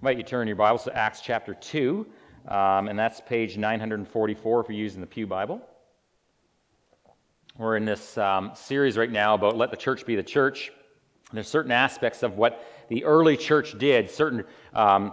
invite you turn your Bibles to Acts chapter 2, um, and that's page 944 if you're using the Pew Bible. We're in this um, series right now about Let the Church Be the Church. And There's certain aspects of what the early church did, certain um,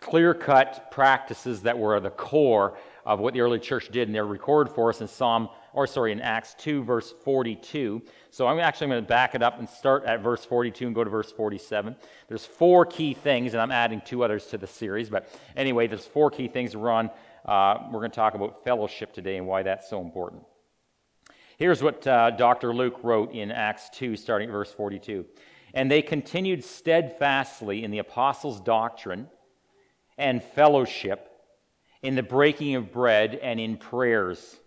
clear cut practices that were the core of what the early church did, and they're recorded for us in Psalm, or sorry, in Acts 2, verse 42. So I'm actually going to back it up and start at verse 42 and go to verse 47. There's four key things, and I'm adding two others to the series. But anyway, there's four key things we're on. Uh, we're going to talk about fellowship today and why that's so important. Here's what uh, Dr. Luke wrote in Acts 2, starting at verse 42. And they continued steadfastly in the apostles' doctrine and fellowship, in the breaking of bread, and in prayers.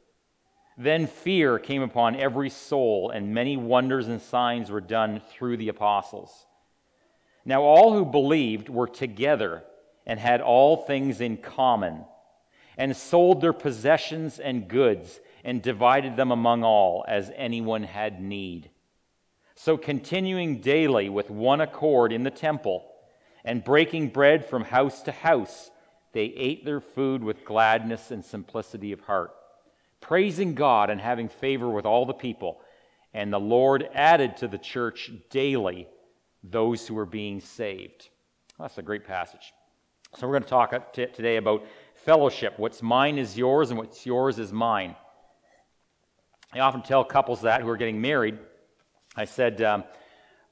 Then fear came upon every soul, and many wonders and signs were done through the apostles. Now, all who believed were together and had all things in common, and sold their possessions and goods, and divided them among all as anyone had need. So, continuing daily with one accord in the temple and breaking bread from house to house, they ate their food with gladness and simplicity of heart, praising God and having favor with all the people. And the Lord added to the church daily those who were being saved. Well, that's a great passage. So, we're going to talk today about fellowship. What's mine is yours, and what's yours is mine. I often tell couples that who are getting married I said, um,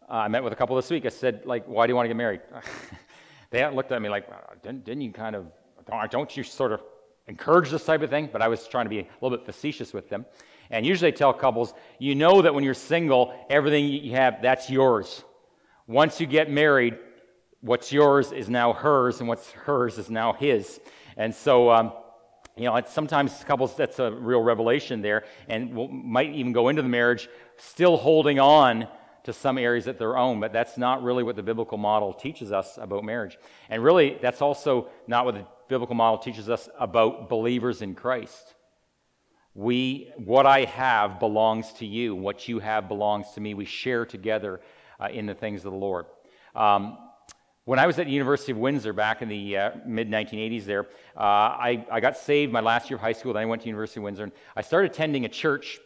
I met with a couple this week. I said, like, why do you want to get married? they looked at me like, didn't, didn't you kind of, don't, don't you sort of encourage this type of thing? But I was trying to be a little bit facetious with them. And usually I tell couples, you know that when you're single, everything you have, that's yours. Once you get married, what's yours is now hers, and what's hers is now his. And so, um, you know, sometimes couples, that's a real revelation there, and we'll, might even go into the marriage still holding on to some areas that their own, but that's not really what the biblical model teaches us about marriage. And really, that's also not what the biblical model teaches us about believers in Christ. We, what I have belongs to you. What you have belongs to me. We share together uh, in the things of the Lord. Um, when I was at the University of Windsor back in the uh, mid 1980s, there, uh, I, I got saved my last year of high school. Then I went to University of Windsor, and I started attending a church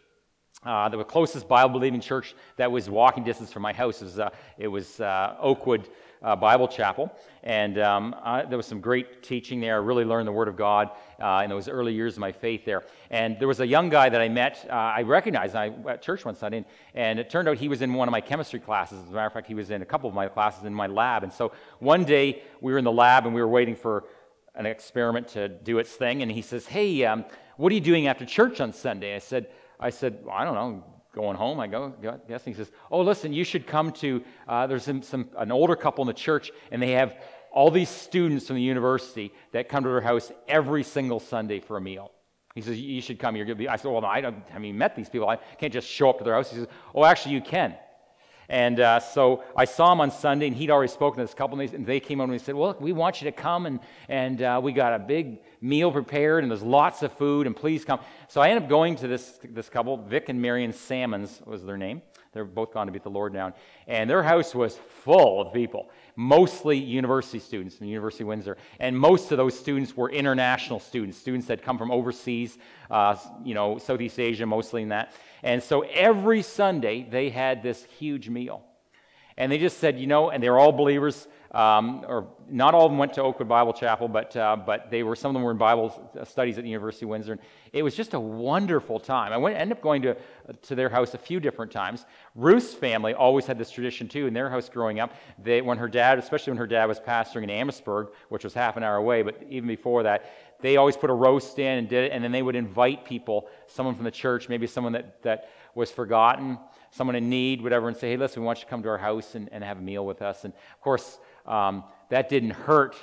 uh, the closest Bible believing church that was walking distance from my house was, uh, it was uh, Oakwood uh, Bible Chapel. And um, there was some great teaching there. I really learned the Word of God uh, in those early years of my faith there. And there was a young guy that I met, uh, I recognized I, at church one Sunday, and it turned out he was in one of my chemistry classes. As a matter of fact, he was in a couple of my classes in my lab. And so one day we were in the lab and we were waiting for an experiment to do its thing. And he says, Hey, um, what are you doing after church on Sunday? I said, I said, well, I don't know, going home. I go, yes. And he says, oh, listen, you should come to, uh, there's some, some, an older couple in the church, and they have all these students from the university that come to their house every single Sunday for a meal. He says, you should come. You're I said, well, no, I don't, have even met these people. I can't just show up to their house. He says, oh, actually, you can. And uh, so I saw him on Sunday, and he'd already spoken to this couple, and they came over and said, Well, we want you to come, and, and uh, we got a big meal prepared, and there's lots of food, and please come. So I ended up going to this, this couple, Vic and Marion Salmons was their name. They're both gone to be the Lord now. And their house was full of people, mostly university students from the University of Windsor. And most of those students were international students, students that come from overseas, uh, you know, Southeast Asia, mostly in that. And so every Sunday, they had this huge meal. And they just said, you know, and they were all believers um, or not all of them went to Oakwood Bible Chapel, but, uh, but they were, some of them were in Bible studies at the University of Windsor. And it was just a wonderful time. I went, ended up going to, to their house a few different times. Ruth's family always had this tradition too. In their house growing up, they, when her dad, especially when her dad was pastoring in Amherstburg, which was half an hour away, but even before that, they always put a roast in and did it, and then they would invite people, someone from the church, maybe someone that, that was forgotten, someone in need, whatever, and say, hey, listen, we want you to come to our house and, and have a meal with us. And of course, um, that didn't hurt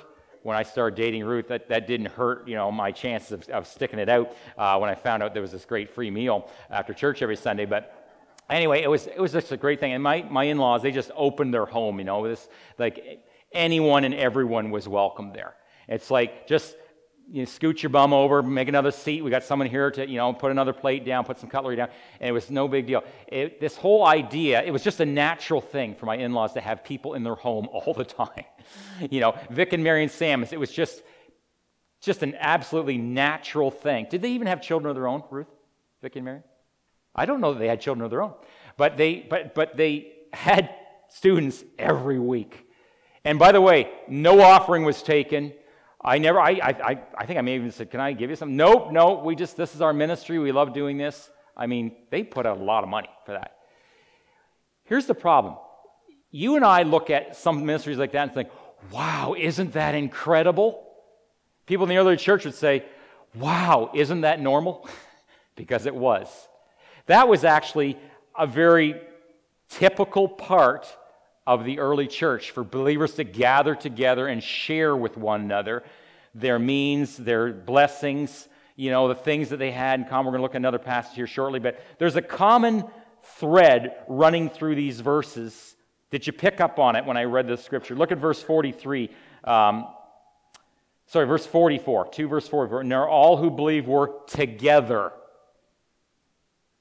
when I started dating Ruth. That, that didn't hurt, you know, my chances of, of sticking it out uh, when I found out there was this great free meal after church every Sunday. But anyway, it was, it was just a great thing. And my, my in-laws, they just opened their home, you know, this, like anyone and everyone was welcome there. It's like just you know, scoot your bum over, make another seat. We got someone here to, you know, put another plate down, put some cutlery down. And it was no big deal. It, this whole idea, it was just a natural thing for my in laws to have people in their home all the time. you know, Vic and Mary and Sam, it was just, just an absolutely natural thing. Did they even have children of their own, Ruth, Vic and Mary? I don't know that they had children of their own. But they, but, but they had students every week. And by the way, no offering was taken. I never, I, I, I think I may even said, Can I give you some? Nope, nope. we just, this is our ministry. We love doing this. I mean, they put out a lot of money for that. Here's the problem you and I look at some ministries like that and think, Wow, isn't that incredible? People in the early church would say, Wow, isn't that normal? because it was. That was actually a very typical part of the early church for believers to gather together and share with one another their means, their blessings, you know, the things that they had in common. We're going to look at another passage here shortly, but there's a common thread running through these verses. Did you pick up on it when I read the scripture? Look at verse 43. Um, sorry, verse 44, 2 verse 44. Now all who believe were together.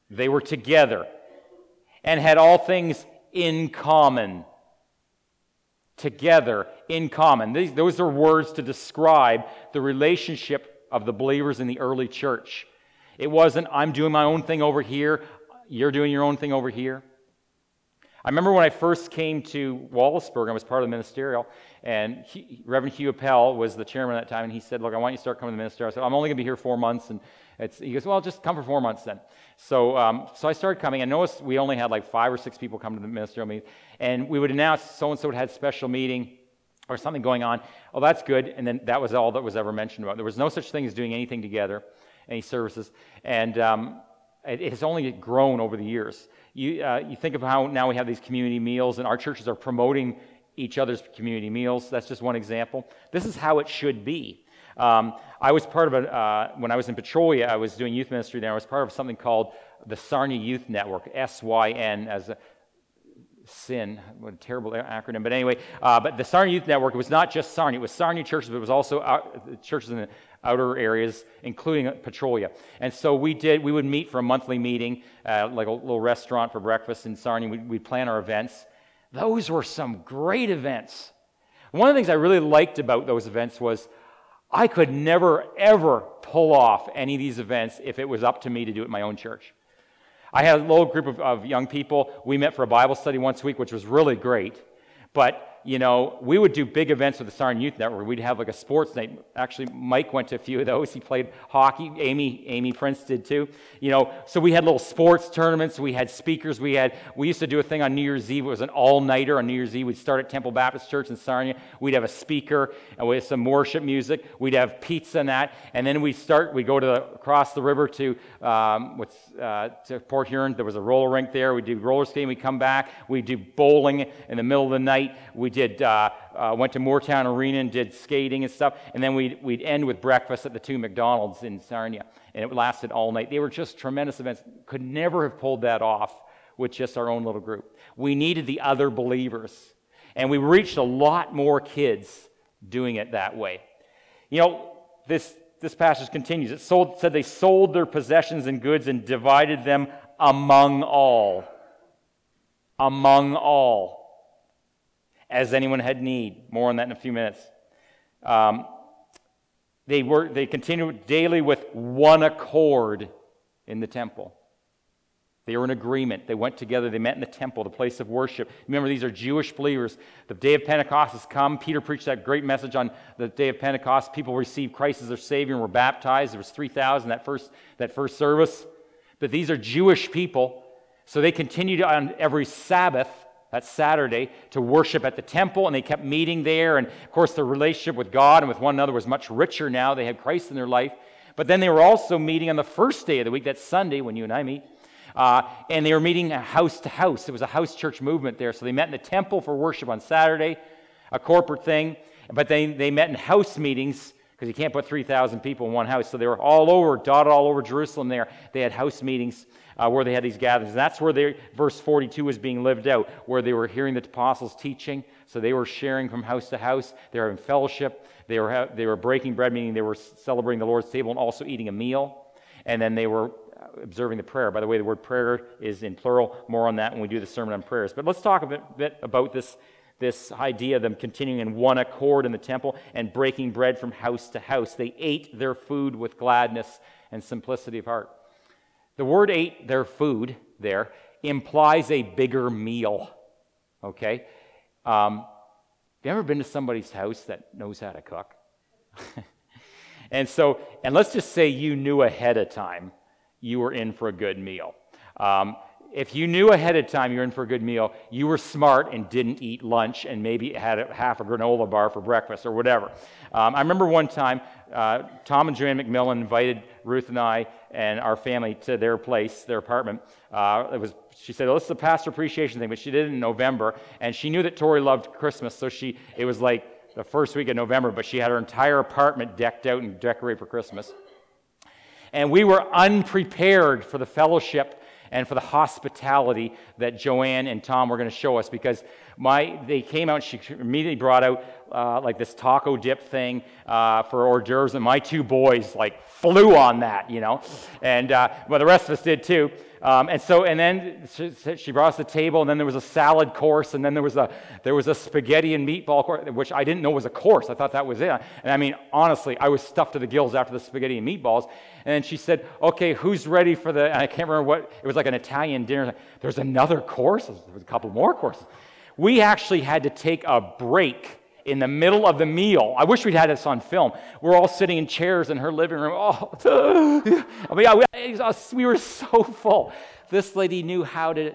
They were together and had all things in common together in common. These, those are words to describe the relationship of the believers in the early church. It wasn't, I'm doing my own thing over here, you're doing your own thing over here. I remember when I first came to Wallaceburg, I was part of the ministerial, and he, Reverend Hugh Appel was the chairman at that time, and he said, Look, I want you to start coming to the ministerial. I said, I'm only going to be here four months. And he goes, Well, just come for four months then. So, um, so I started coming. I noticed we only had like five or six people come to the ministerial meeting, and we would announce so and so had special meeting or something going on. Oh, that's good. And then that was all that was ever mentioned about. There was no such thing as doing anything together, any services, and um, it, it, has only grown over the years. You, uh, you think of how now we have these community meals, and our churches are promoting each other's community meals. That's just one example. This is how it should be. Um, I was part of a, uh, when I was in Petrolia, I was doing youth ministry there. I was part of something called the Sarnia Youth Network, S-Y-N, as a sin, what a terrible acronym. But anyway, uh, but the Sarnia Youth Network, it was not just Sarnia, it was Sarnia churches, but it was also out, churches in the outer areas, including Petrolia. And so we did, we would meet for a monthly meeting, uh, like a little restaurant for breakfast in Sarnia. We'd, we'd plan our events. Those were some great events. One of the things I really liked about those events was I could never, ever pull off any of these events if it was up to me to do it in my own church. I had a little group of, of young people. We met for a Bible study once a week, which was really great. But you know, we would do big events with the Sarnia Youth Network. We'd have like a sports night. Actually, Mike went to a few of those. He played hockey. Amy, Amy Prince did too. You know, so we had little sports tournaments. We had speakers. We had. We used to do a thing on New Year's Eve. It was an all-nighter on New Year's Eve. We'd start at Temple Baptist Church in Sarnia. We'd have a speaker and we some worship music. We'd have pizza and that, and then we'd start. We'd go to the, across the river to um, what's uh, to Port Huron. There was a roller rink there. We'd do roller skating. We'd come back. We'd do bowling in the middle of the night. We did. Uh, uh, went to Mooretown Arena and did skating and stuff. And then we'd, we'd end with breakfast at the two McDonald's in Sarnia. And it lasted all night. They were just tremendous events. Could never have pulled that off with just our own little group. We needed the other believers. And we reached a lot more kids doing it that way. You know, this, this passage continues. It sold, said they sold their possessions and goods and divided them among all. Among all as anyone had need. More on that in a few minutes. Um, they, were, they continued daily with one accord in the temple. They were in agreement. They went together. They met in the temple, the place of worship. Remember, these are Jewish believers. The day of Pentecost has come. Peter preached that great message on the day of Pentecost. People received Christ as their Savior and were baptized. There was 3,000 that first, that first service. But these are Jewish people. So they continued on every Sabbath that Saturday to worship at the temple, and they kept meeting there. And of course, their relationship with God and with one another was much richer now. They had Christ in their life. But then they were also meeting on the first day of the week, that's Sunday when you and I meet. Uh, and they were meeting house to house. It was a house church movement there. So they met in the temple for worship on Saturday, a corporate thing. But they, they met in house meetings because you can't put 3,000 people in one house. So they were all over, dotted all over Jerusalem there. They had house meetings uh, where they had these gatherings. And that's where verse 42 was being lived out, where they were hearing the apostles teaching. So they were sharing from house to house. They were in fellowship. They were, ha- they were breaking bread, meaning they were celebrating the Lord's table and also eating a meal. And then they were observing the prayer. By the way, the word prayer is in plural. More on that when we do the sermon on prayers. But let's talk a bit, bit about this this idea of them continuing in one accord in the temple and breaking bread from house to house. They ate their food with gladness and simplicity of heart. The word ate their food there implies a bigger meal. Okay? Um, have you ever been to somebody's house that knows how to cook? and so, and let's just say you knew ahead of time you were in for a good meal. Um, if you knew ahead of time you're in for a good meal, you were smart and didn't eat lunch and maybe had a, half a granola bar for breakfast or whatever. Um, I remember one time uh, Tom and Joanne McMillan invited Ruth and I and our family to their place, their apartment. Uh, it was, she said, well, this is a pastor appreciation thing, but she did it in November, and she knew that Tori loved Christmas, so she, it was like the first week of November, but she had her entire apartment decked out and decorated for Christmas. And we were unprepared for the fellowship and for the hospitality that Joanne and Tom were going to show us because my, they came out, she immediately brought out uh, like this taco dip thing uh, for hors d'oeuvres, and my two boys like flew on that, you know, and uh, well, the rest of us did too. Um, and so, and then she, she, brought us the table, and then there was a salad course, and then there was a there was a spaghetti and meatball course, which I didn't know was a course. I thought that was it. And I mean, honestly, I was stuffed to the gills after the spaghetti and meatballs. And then she said, "Okay, who's ready for the?" I can't remember what it was like an Italian dinner. There's another course. There was a couple more courses. We actually had to take a break in the middle of the meal. I wish we'd had this on film. We're all sitting in chairs in her living room. Oh, I mean, we, we were so full. This lady knew how to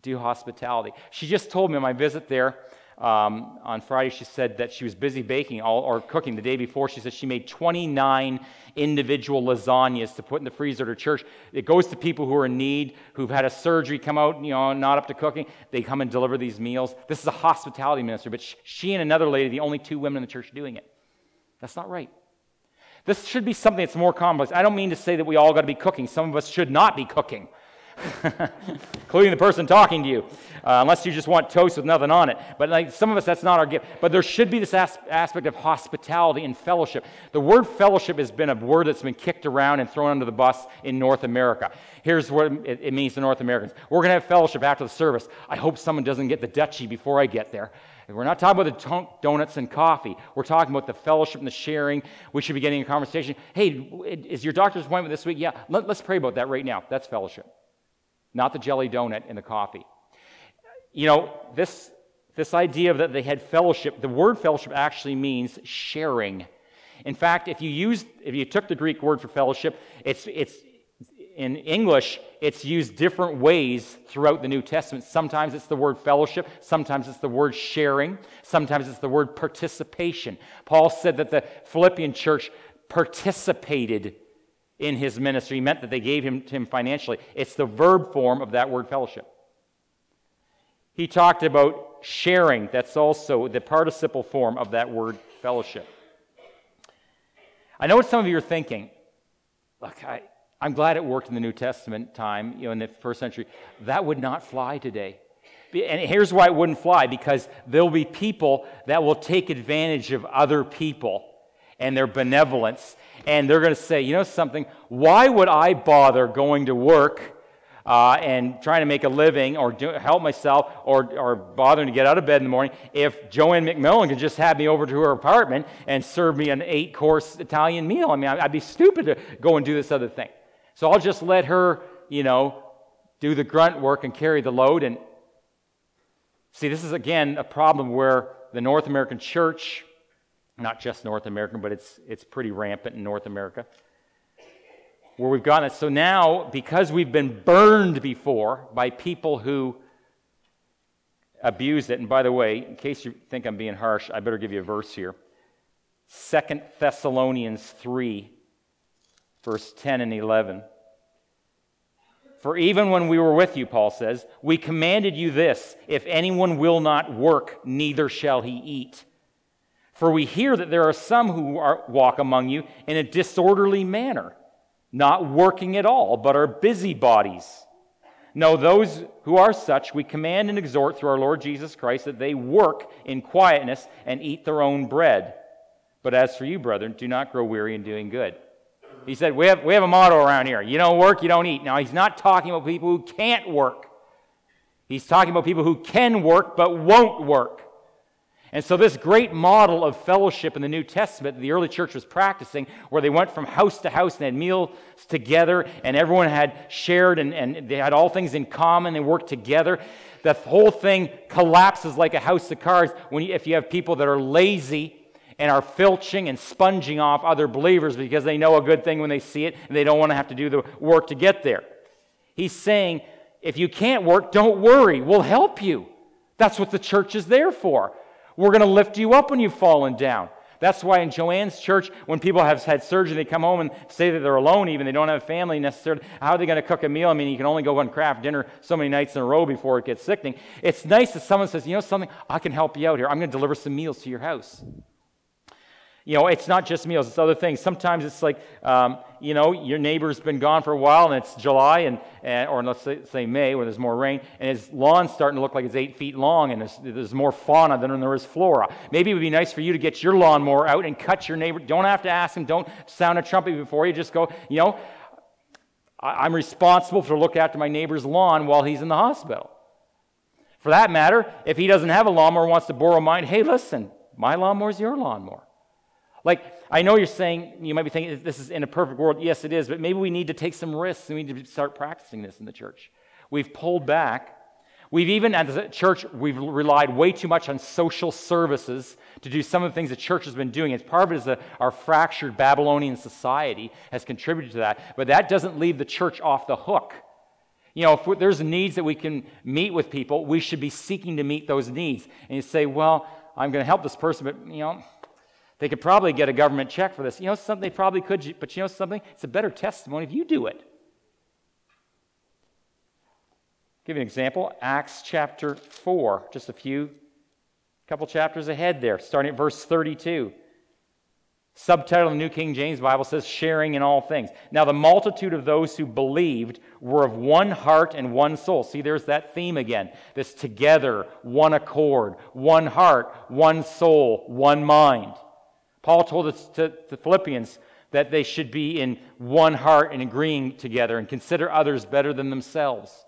do hospitality. She just told me on my visit there um, on Friday, she said that she was busy baking all, or cooking the day before. She said she made 29 individual lasagnas to put in the freezer to church. It goes to people who are in need, who've had a surgery, come out, you know, not up to cooking. They come and deliver these meals. This is a hospitality ministry, but she and another lady, the only two women in the church doing it. That's not right. This should be something that's more complex. I don't mean to say that we all got to be cooking. Some of us should not be cooking. including the person talking to you, uh, unless you just want toast with nothing on it. But like some of us, that's not our gift. But there should be this as- aspect of hospitality and fellowship. The word fellowship has been a word that's been kicked around and thrown under the bus in North America. Here's what it, it means to North Americans We're going to have fellowship after the service. I hope someone doesn't get the Dutchie before I get there. We're not talking about the donuts and coffee. We're talking about the fellowship and the sharing. We should be getting a conversation. Hey, is your doctor's appointment this week? Yeah, let, us pray about that right now. That's fellowship not the jelly donut in the coffee. You know, this, this idea that they had fellowship, the word fellowship actually means sharing. In fact, if you use, if you took the Greek word for fellowship, it's, it's in English, it's used different ways throughout the New Testament. Sometimes it's the word fellowship, sometimes it's the word sharing, sometimes it's the word participation. Paul said that the Philippian church participated in his ministry meant that they gave him to him financially. It's the verb form of that word fellowship. He talked about sharing. That's also the participle form of that word fellowship. I know what some of you are thinking. Look, I, I'm glad it worked in the New Testament time, you know, in the first century. That would not fly today. And here's why it wouldn't fly because there'll be people that will take advantage of other people and their benevolence. And they're going to say, you know something, why would I bother going to work uh, and trying to make a living or do, help myself or, or bothering to get out of bed in the morning if Joanne McMillan could just have me over to her apartment and serve me an eight course Italian meal? I mean, I'd be stupid to go and do this other thing. So I'll just let her, you know, do the grunt work and carry the load. And see, this is again a problem where the North American church not just North American, but it's, it's pretty rampant in North America. Where we've gotten it. So now, because we've been burned before by people who abused it, and by the way, in case you think I'm being harsh, I better give you a verse here. Second Thessalonians 3, verse 10 and 11. For even when we were with you, Paul says, we commanded you this if anyone will not work, neither shall he eat. For we hear that there are some who are, walk among you in a disorderly manner, not working at all, but are busybodies. No, those who are such, we command and exhort through our Lord Jesus Christ that they work in quietness and eat their own bread. But as for you, brethren, do not grow weary in doing good. He said, we have, we have a motto around here you don't work, you don't eat. Now, he's not talking about people who can't work, he's talking about people who can work but won't work. And so, this great model of fellowship in the New Testament the early church was practicing, where they went from house to house and had meals together, and everyone had shared and, and they had all things in common, they worked together. The whole thing collapses like a house of cards when you, if you have people that are lazy and are filching and sponging off other believers because they know a good thing when they see it and they don't want to have to do the work to get there. He's saying, if you can't work, don't worry. We'll help you. That's what the church is there for. We're going to lift you up when you've fallen down. That's why in Joanne's church, when people have had surgery, they come home and say that they're alone, even they don't have a family necessarily. How are they going to cook a meal? I mean, you can only go on Kraft Dinner so many nights in a row before it gets sickening. It's nice that someone says, you know something, I can help you out here. I'm going to deliver some meals to your house. You know, it's not just meals, it's other things. Sometimes it's like, um, you know, your neighbor's been gone for a while and it's July, and, and or let's say, say, May when there's more rain, and his lawn's starting to look like it's eight feet long and there's, there's more fauna than there is flora. Maybe it would be nice for you to get your lawnmower out and cut your neighbor. Don't have to ask him, don't sound a trumpet before you. Just go, you know, I'm responsible for look after my neighbor's lawn while he's in the hospital. For that matter, if he doesn't have a lawnmower and wants to borrow mine, hey, listen, my lawnmower's your lawnmower. Like, I know you're saying, you might be thinking, this is in a perfect world. Yes, it is, but maybe we need to take some risks and we need to start practicing this in the church. We've pulled back. We've even, as a church, we've relied way too much on social services to do some of the things the church has been doing. As part of it is our fractured Babylonian society has contributed to that, but that doesn't leave the church off the hook. You know, if there's needs that we can meet with people, we should be seeking to meet those needs. And you say, well, I'm going to help this person, but, you know, they could probably get a government check for this. You know something? They probably could, but you know something? It's a better testimony if you do it. give you an example. Acts chapter 4, just a few, couple chapters ahead there, starting at verse 32. Subtitle of the New King James Bible says, Sharing in all things. Now, the multitude of those who believed were of one heart and one soul. See, there's that theme again. This together, one accord, one heart, one soul, one mind. Paul told us to the Philippians that they should be in one heart and agreeing together and consider others better than themselves.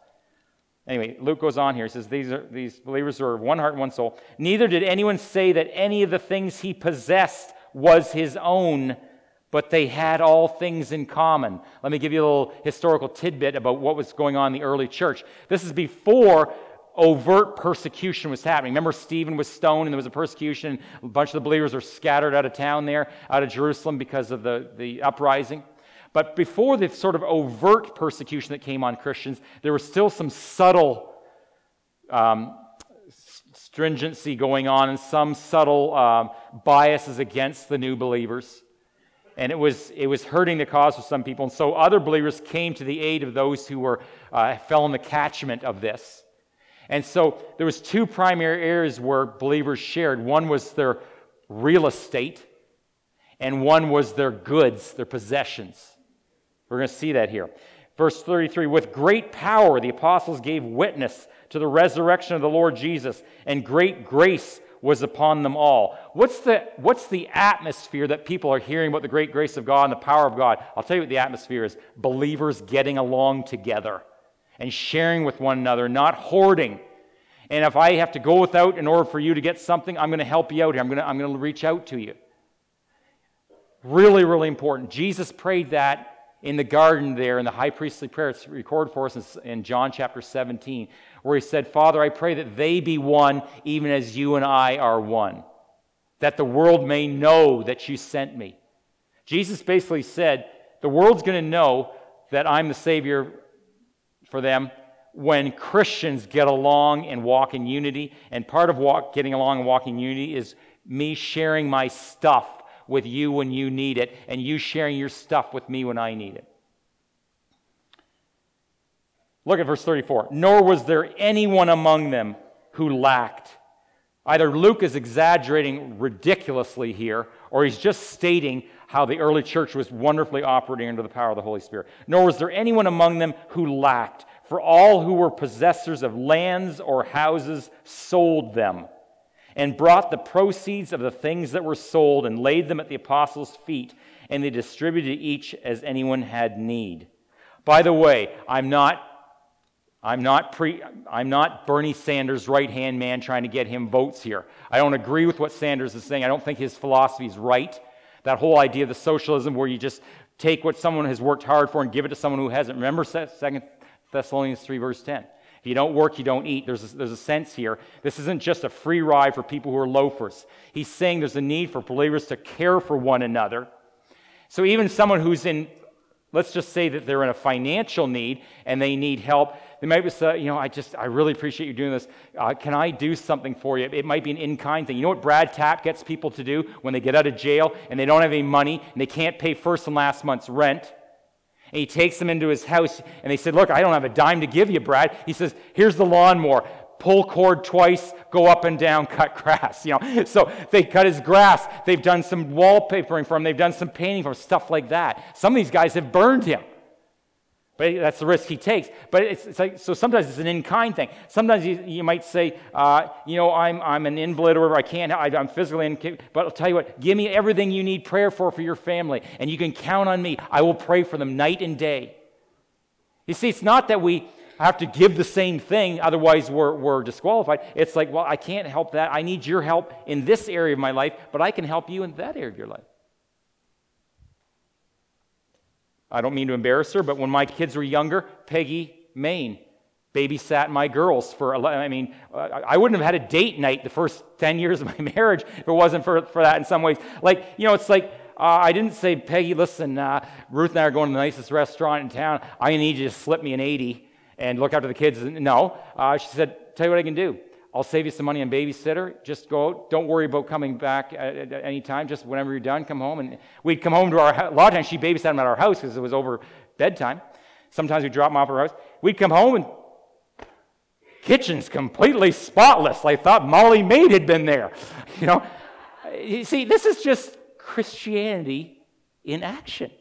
Anyway, Luke goes on here. He says, These, are, these believers are one heart and one soul. Neither did anyone say that any of the things he possessed was his own, but they had all things in common. Let me give you a little historical tidbit about what was going on in the early church. This is before overt persecution was happening. Remember, Stephen was stoned and there was a persecution. A bunch of the believers were scattered out of town there, out of Jerusalem because of the, the uprising. But before the sort of overt persecution that came on Christians, there was still some subtle um, stringency going on and some subtle um, biases against the new believers. And it was, it was hurting the cause for some people. And so other believers came to the aid of those who were, uh, fell in the catchment of this. And so there was two primary areas where believers shared. One was their real estate, and one was their goods, their possessions. We're going to see that here. Verse 33 With great power, the apostles gave witness to the resurrection of the Lord Jesus, and great grace was upon them all. What's the, what's the atmosphere that people are hearing about the great grace of God and the power of God? I'll tell you what the atmosphere is believers getting along together and sharing with one another, not hoarding. And if I have to go without in order for you to get something, I'm going to help you out here. I'm going to, I'm going to reach out to you. Really, really important. Jesus prayed that in the garden there in the high priestly prayer. It's recorded for us in John chapter 17, where he said, Father, I pray that they be one, even as you and I are one, that the world may know that you sent me. Jesus basically said, The world's going to know that I'm the Savior for them when Christians get along and walk in unity. And part of walk, getting along and walking in unity is me sharing my stuff with you when you need it, and you sharing your stuff with me when I need it. Look at verse 34. Nor was there anyone among them who lacked, Either Luke is exaggerating ridiculously here, or he's just stating how the early church was wonderfully operating under the power of the Holy Spirit. Nor was there anyone among them who lacked, for all who were possessors of lands or houses sold them and brought the proceeds of the things that were sold and laid them at the apostles' feet, and they distributed each as anyone had need. By the way, I'm not I'm not, pre, I'm not Bernie Sanders' right hand man trying to get him votes here. I don't agree with what Sanders is saying. I don't think his philosophy is right. That whole idea of the socialism where you just take what someone has worked hard for and give it to someone who hasn't. Remember 2 Thessalonians 3, verse 10. If you don't work, you don't eat. There's a, there's a sense here. This isn't just a free ride for people who are loafers. He's saying there's a need for believers to care for one another. So even someone who's in, let's just say that they're in a financial need and they need help, they might say, you know, I just, I really appreciate you doing this. Uh, can I do something for you? It might be an in kind thing. You know what Brad Tapp gets people to do when they get out of jail and they don't have any money and they can't pay first and last month's rent? And he takes them into his house and they said, Look, I don't have a dime to give you, Brad. He says, Here's the lawnmower. Pull cord twice, go up and down, cut grass. You know, so they cut his grass. They've done some wallpapering for him. They've done some painting for him, stuff like that. Some of these guys have burned him. But that's the risk he takes. But it's, it's like, so sometimes it's an in kind thing. Sometimes you, you might say, uh, you know, I'm, I'm an invalid or whatever, I can't, I, am physically incapable. But I'll tell you what, give me everything you need prayer for for your family, and you can count on me. I will pray for them night and day. You see, it's not that we have to give the same thing, otherwise we're, we're disqualified. It's like, well, I can't help that. I need your help in this area of my life, but I can help you in that area of your life. I don't mean to embarrass her, but when my kids were younger, Peggy Maine babysat my girls for, I mean, I wouldn't have had a date night the first 10 years of my marriage if it wasn't for, for that in some ways. Like, you know, it's like, uh, I didn't say, Peggy, listen, uh, Ruth and I are going to the nicest restaurant in town. I need you to slip me an 80 and look after the kids. No. Uh, she said, tell you what I can do. I'll save you some money on babysitter. Just go. Don't worry about coming back at, at, any time. Just whenever you're done, come home. And we'd come home to our A lot of times she babysat them at our house because it was over bedtime. Sometimes we'd drop them off at our house. We'd come home and kitchen's completely spotless. I thought Molly Maid had been there. You know, you see, this is just Christianity in action.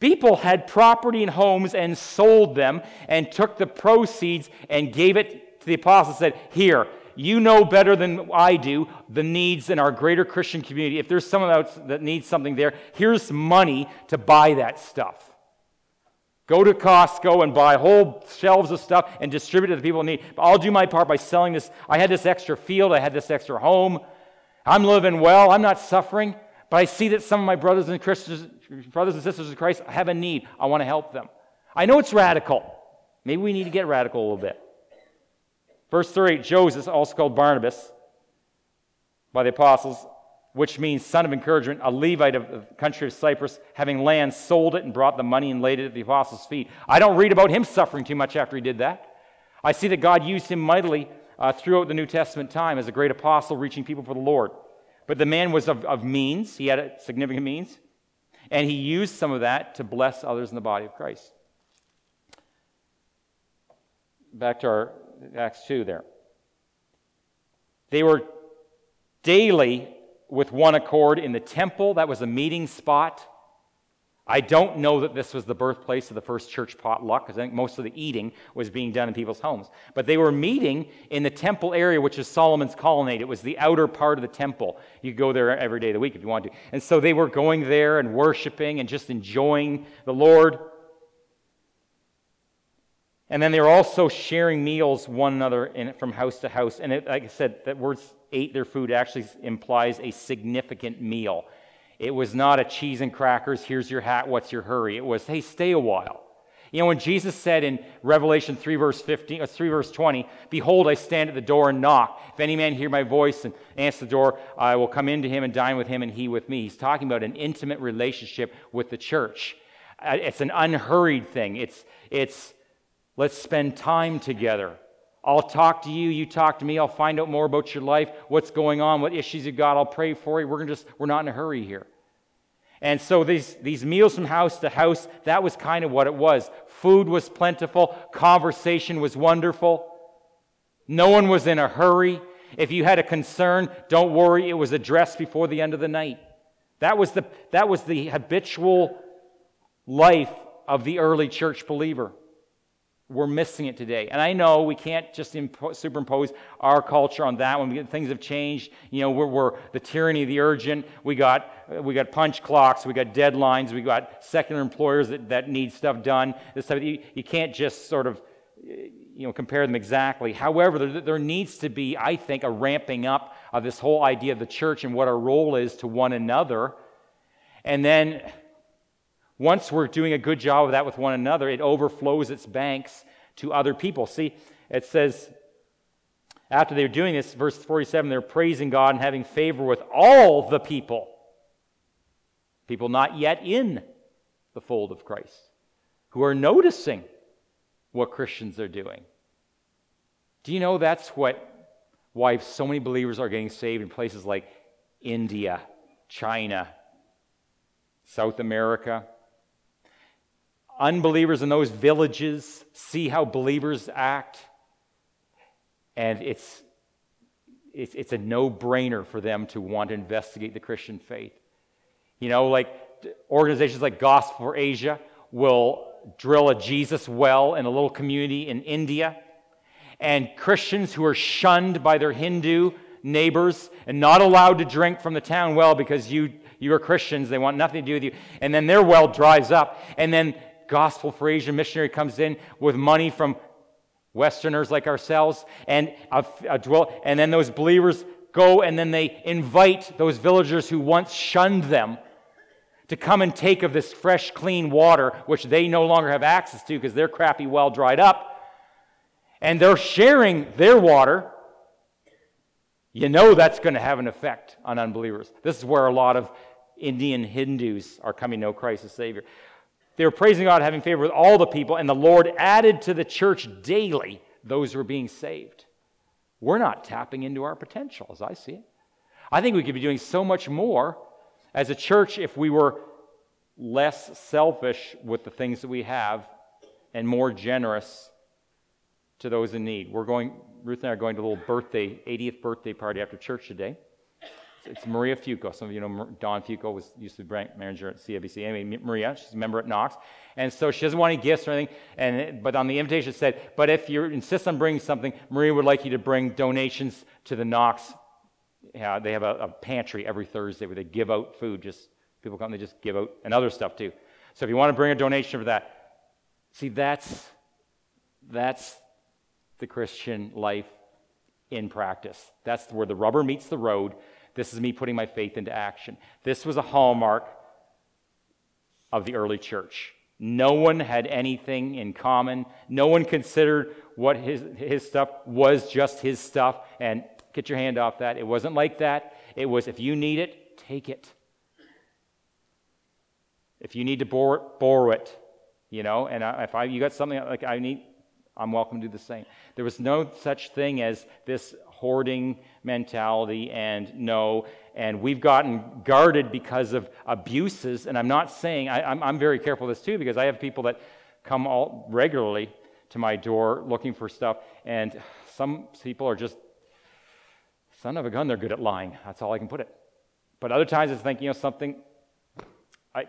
People had property and homes and sold them and took the proceeds and gave it to the apostles said, Here, you know better than I do the needs in our greater Christian community. If there's someone else that needs something there, here's money to buy that stuff. Go to Costco and buy whole shelves of stuff and distribute it to the people in need. I'll do my part by selling this. I had this extra field, I had this extra home. I'm living well, I'm not suffering, but I see that some of my brothers and Christians, brothers and sisters in Christ I have a need. I want to help them. I know it's radical. Maybe we need to get radical a little bit. Verse 3 Joseph, also called Barnabas by the apostles, which means son of encouragement, a Levite of the country of Cyprus, having land, sold it and brought the money and laid it at the apostles' feet. I don't read about him suffering too much after he did that. I see that God used him mightily uh, throughout the New Testament time as a great apostle reaching people for the Lord. But the man was of, of means, he had significant means, and he used some of that to bless others in the body of Christ. Back to our Acts 2 there. They were daily with one accord in the temple. That was a meeting spot. I don't know that this was the birthplace of the first church potluck because I think most of the eating was being done in people's homes. But they were meeting in the temple area, which is Solomon's colonnade. It was the outer part of the temple. You go there every day of the week if you want to. And so they were going there and worshiping and just enjoying the Lord. And then they were also sharing meals one another in, from house to house. And it, like I said, that word ate their food actually implies a significant meal. It was not a cheese and crackers, here's your hat, what's your hurry? It was, hey, stay a while. You know, when Jesus said in Revelation 3, verse 15, uh, 3, verse 20, Behold, I stand at the door and knock. If any man hear my voice and answer the door, I will come into him and dine with him and he with me. He's talking about an intimate relationship with the church. Uh, it's an unhurried thing. It's, it's, Let's spend time together. I'll talk to you, you talk to me, I'll find out more about your life, what's going on, what issues you've got, I'll pray for you. We're gonna just we're not in a hurry here. And so these, these meals from house to house, that was kind of what it was. Food was plentiful, conversation was wonderful. No one was in a hurry. If you had a concern, don't worry, it was addressed before the end of the night. That was the, that was the habitual life of the early church believer. We're missing it today. And I know we can't just impo- superimpose our culture on that one. Things have changed. You know, we're, we're, the tyranny of the urgent. We got, uh, we got punch clocks. We got deadlines. We got secular employers that, that need stuff done. This type of, you, you can't just sort of uh, you know, compare them exactly. However, there, there needs to be, I think, a ramping up of this whole idea of the church and what our role is to one another. And then once we're doing a good job of that with one another, it overflows its banks to other people. See, it says, after they're doing this, verse 47, they're praising God and having favor with all the people. People not yet in the fold of Christ, who are noticing what Christians are doing. Do you know that's what why so many believers are getting saved in places like India, China, South America? Unbelievers in those villages see how believers act, and it's, it's, it's a no brainer for them to want to investigate the Christian faith. You know, like organizations like Gospel for Asia will drill a Jesus well in a little community in India, and Christians who are shunned by their Hindu neighbors and not allowed to drink from the town well because you you are Christians, they want nothing to do with you. And then their well dries up. And then Gospel for Asia missionary comes in with money from Westerners like ourselves, and a, a dwell, and then those believers go and then they invite those villagers who once shunned them to come and take of this fresh, clean water, which they no longer have access to because their crappy well dried up. And they're sharing their water. You know that's going to have an effect on unbelievers. This is where a lot of Indian Hindus are coming to know Christ as Savior. They were praising God, having favor with all the people, and the Lord added to the church daily those who were being saved. We're not tapping into our potential, as I see it. I think we could be doing so much more as a church if we were less selfish with the things that we have and more generous to those in need. We're going, Ruth and I are going to a little birthday, 80th birthday party after church today. It's Maria Fuco. Some of you know Don Fuco was used to be brand manager at CIBC. Anyway, Maria, she's a member at Knox, and so she doesn't want any gifts or anything. And but on the invitation it said, but if you insist on bringing something, Maria would like you to bring donations to the Knox. Yeah, they have a, a pantry every Thursday where they give out food. Just people come, they just give out and other stuff too. So if you want to bring a donation for that, see that's that's the Christian life in practice. That's where the rubber meets the road. This is me putting my faith into action. This was a hallmark of the early church. No one had anything in common. No one considered what his, his stuff was just his stuff and get your hand off that. It wasn't like that. It was if you need it, take it. If you need to borrow it, borrow it. You know, and if I, you got something like I need, I'm welcome to do the same. There was no such thing as this hoarding mentality and no. And we've gotten guarded because of abuses. And I'm not saying, I, am very careful this too because I have people that come all regularly to my door looking for stuff. And some people are just, son of a gun, they're good at lying. That's all I can put it. But other times it's thinking, you know, something I,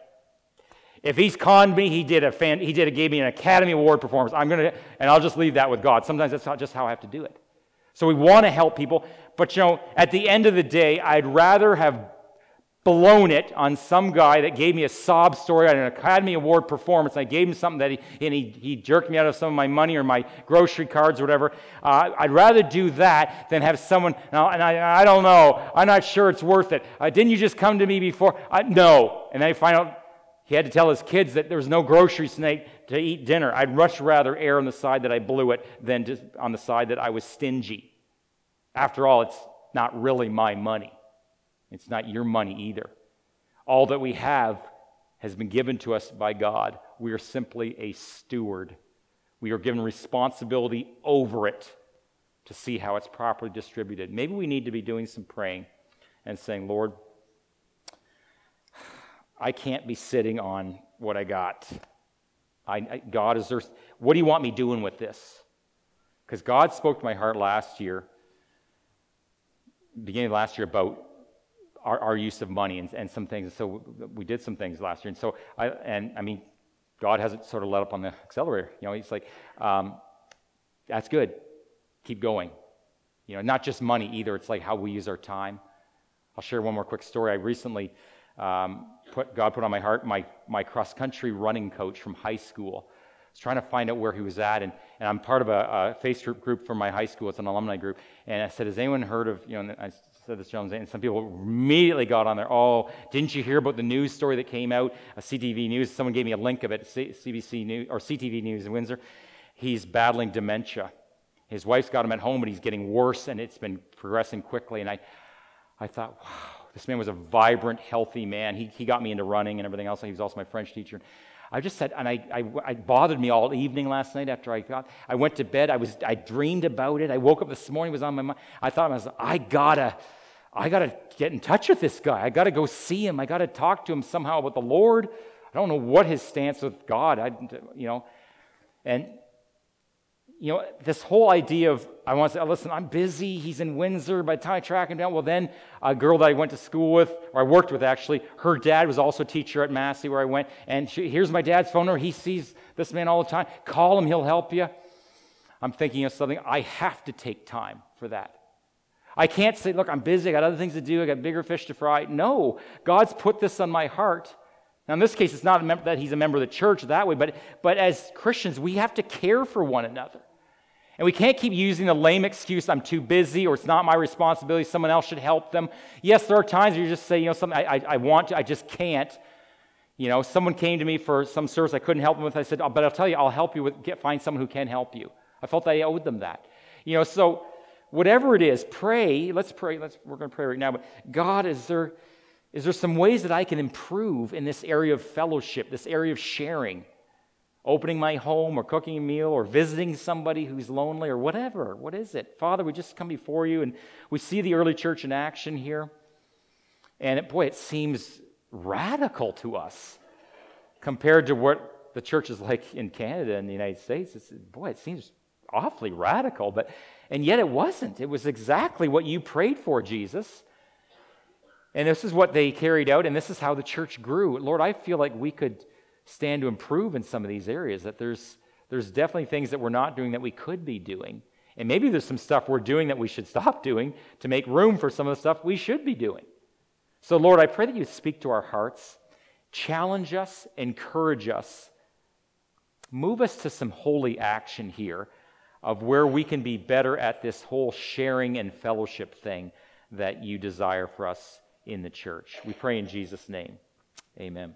if he's conned me, he did a fan, he did a, gave me an Academy Award performance. I'm gonna, and I'll just leave that with God. Sometimes that's not just how I have to do it. So we want to help people, but you know, at the end of the day, I'd rather have blown it on some guy that gave me a sob story on an Academy Award performance. And I gave him something that he, and he, he jerked me out of some of my money or my grocery cards or whatever. Uh, I'd rather do that than have someone, and I, I don't know, I'm not sure it's worth it. Uh, didn't you just come to me before? Uh, no. And then I find out he had to tell his kids that there was no grocery snake to eat dinner. I'd much rather err on the side that I blew it than just on the side that I was stingy. After all, it's not really my money. It's not your money either. All that we have has been given to us by God. We are simply a steward. We are given responsibility over it to see how it's properly distributed. Maybe we need to be doing some praying and saying, Lord, I can't be sitting on what I got. I, I, God, is there, what do you want me doing with this? Because God spoke to my heart last year beginning of last year about our, our use of money and, and some things. And So we did some things last year. And so I, and I mean, God hasn't sort of let up on the accelerator. You know, he's like, um, that's good. Keep going. You know, not just money either. It's like how we use our time. I'll share one more quick story. I recently um, put God put on my heart my my cross country running coach from high school. I was trying to find out where he was at, and, and I'm part of a, a Facebook group from my high school. It's an alumni group, and I said, "Has anyone heard of you know?" I said this to and some people immediately got on there. Oh, didn't you hear about the news story that came out? A CTV News. Someone gave me a link of it. CBC News or CTV News in Windsor. He's battling dementia. His wife's got him at home, but he's getting worse, and it's been progressing quickly. And I, I thought, wow, this man was a vibrant, healthy man. He, he got me into running and everything else. He was also my French teacher. I just said, and I, I, I, bothered me all evening last night after I got, I went to bed. I was, I dreamed about it. I woke up this morning, was on my mind. I thought, I, was, I gotta, I gotta get in touch with this guy. I gotta go see him. I gotta talk to him somehow about the Lord. I don't know what his stance with God, I, you know, and you know, this whole idea of, I want to say, listen, I'm busy. He's in Windsor. By the time I track him down, well, then a girl that I went to school with, or I worked with actually, her dad was also a teacher at Massey where I went. And she, here's my dad's phone number. He sees this man all the time. Call him, he'll help you. I'm thinking of something. I have to take time for that. I can't say, look, I'm busy. I got other things to do. I got bigger fish to fry. No, God's put this on my heart. Now, in this case, it's not that he's a member of the church that way, but, but as Christians, we have to care for one another. And we can't keep using the lame excuse, I'm too busy, or it's not my responsibility, someone else should help them. Yes, there are times where you just say, you know, something, I, I, I want to, I just can't. You know, someone came to me for some service I couldn't help them with. I said, oh, but I'll tell you, I'll help you with, get, find someone who can help you. I felt I owed them that. You know, so whatever it is, pray. Let's pray. Let's, we're going to pray right now. But God, is there, is there some ways that I can improve in this area of fellowship, this area of sharing? Opening my home or cooking a meal or visiting somebody who's lonely or whatever. What is it? Father, we just come before you and we see the early church in action here. And it, boy, it seems radical to us compared to what the church is like in Canada and the United States. It's, boy, it seems awfully radical, but and yet it wasn't. It was exactly what you prayed for, Jesus. And this is what they carried out, and this is how the church grew. Lord, I feel like we could stand to improve in some of these areas, that there's, there's definitely things that we're not doing that we could be doing. And maybe there's some stuff we're doing that we should stop doing to make room for some of the stuff we should be doing. So, Lord, I pray that you speak to our hearts, challenge us, encourage us, move us to some holy action here of where we can be better at this whole sharing and fellowship thing that you desire for us in the church. We pray in Jesus' name. Amen.